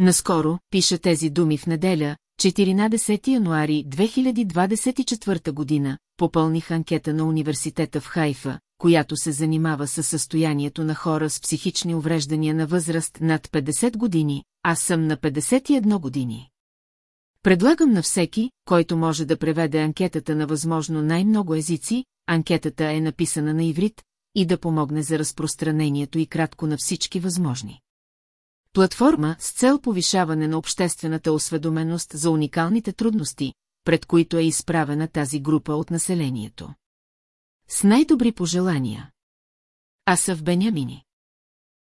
Наскоро пиша тези думи в неделя, 14 януари 2024 година, попълних анкета на университета в Хайфа, която се занимава с състоянието на хора с психични увреждания на възраст над 50 години, аз съм на 51 години. Предлагам на всеки, който може да преведе анкетата на възможно най-много езици, анкетата е написана на иврит, и да помогне за разпространението и кратко на всички възможни. Платформа с цел повишаване на обществената осведоменост за уникалните трудности, пред които е изправена тази група от населението. С най-добри пожелания. Асъв Бенямини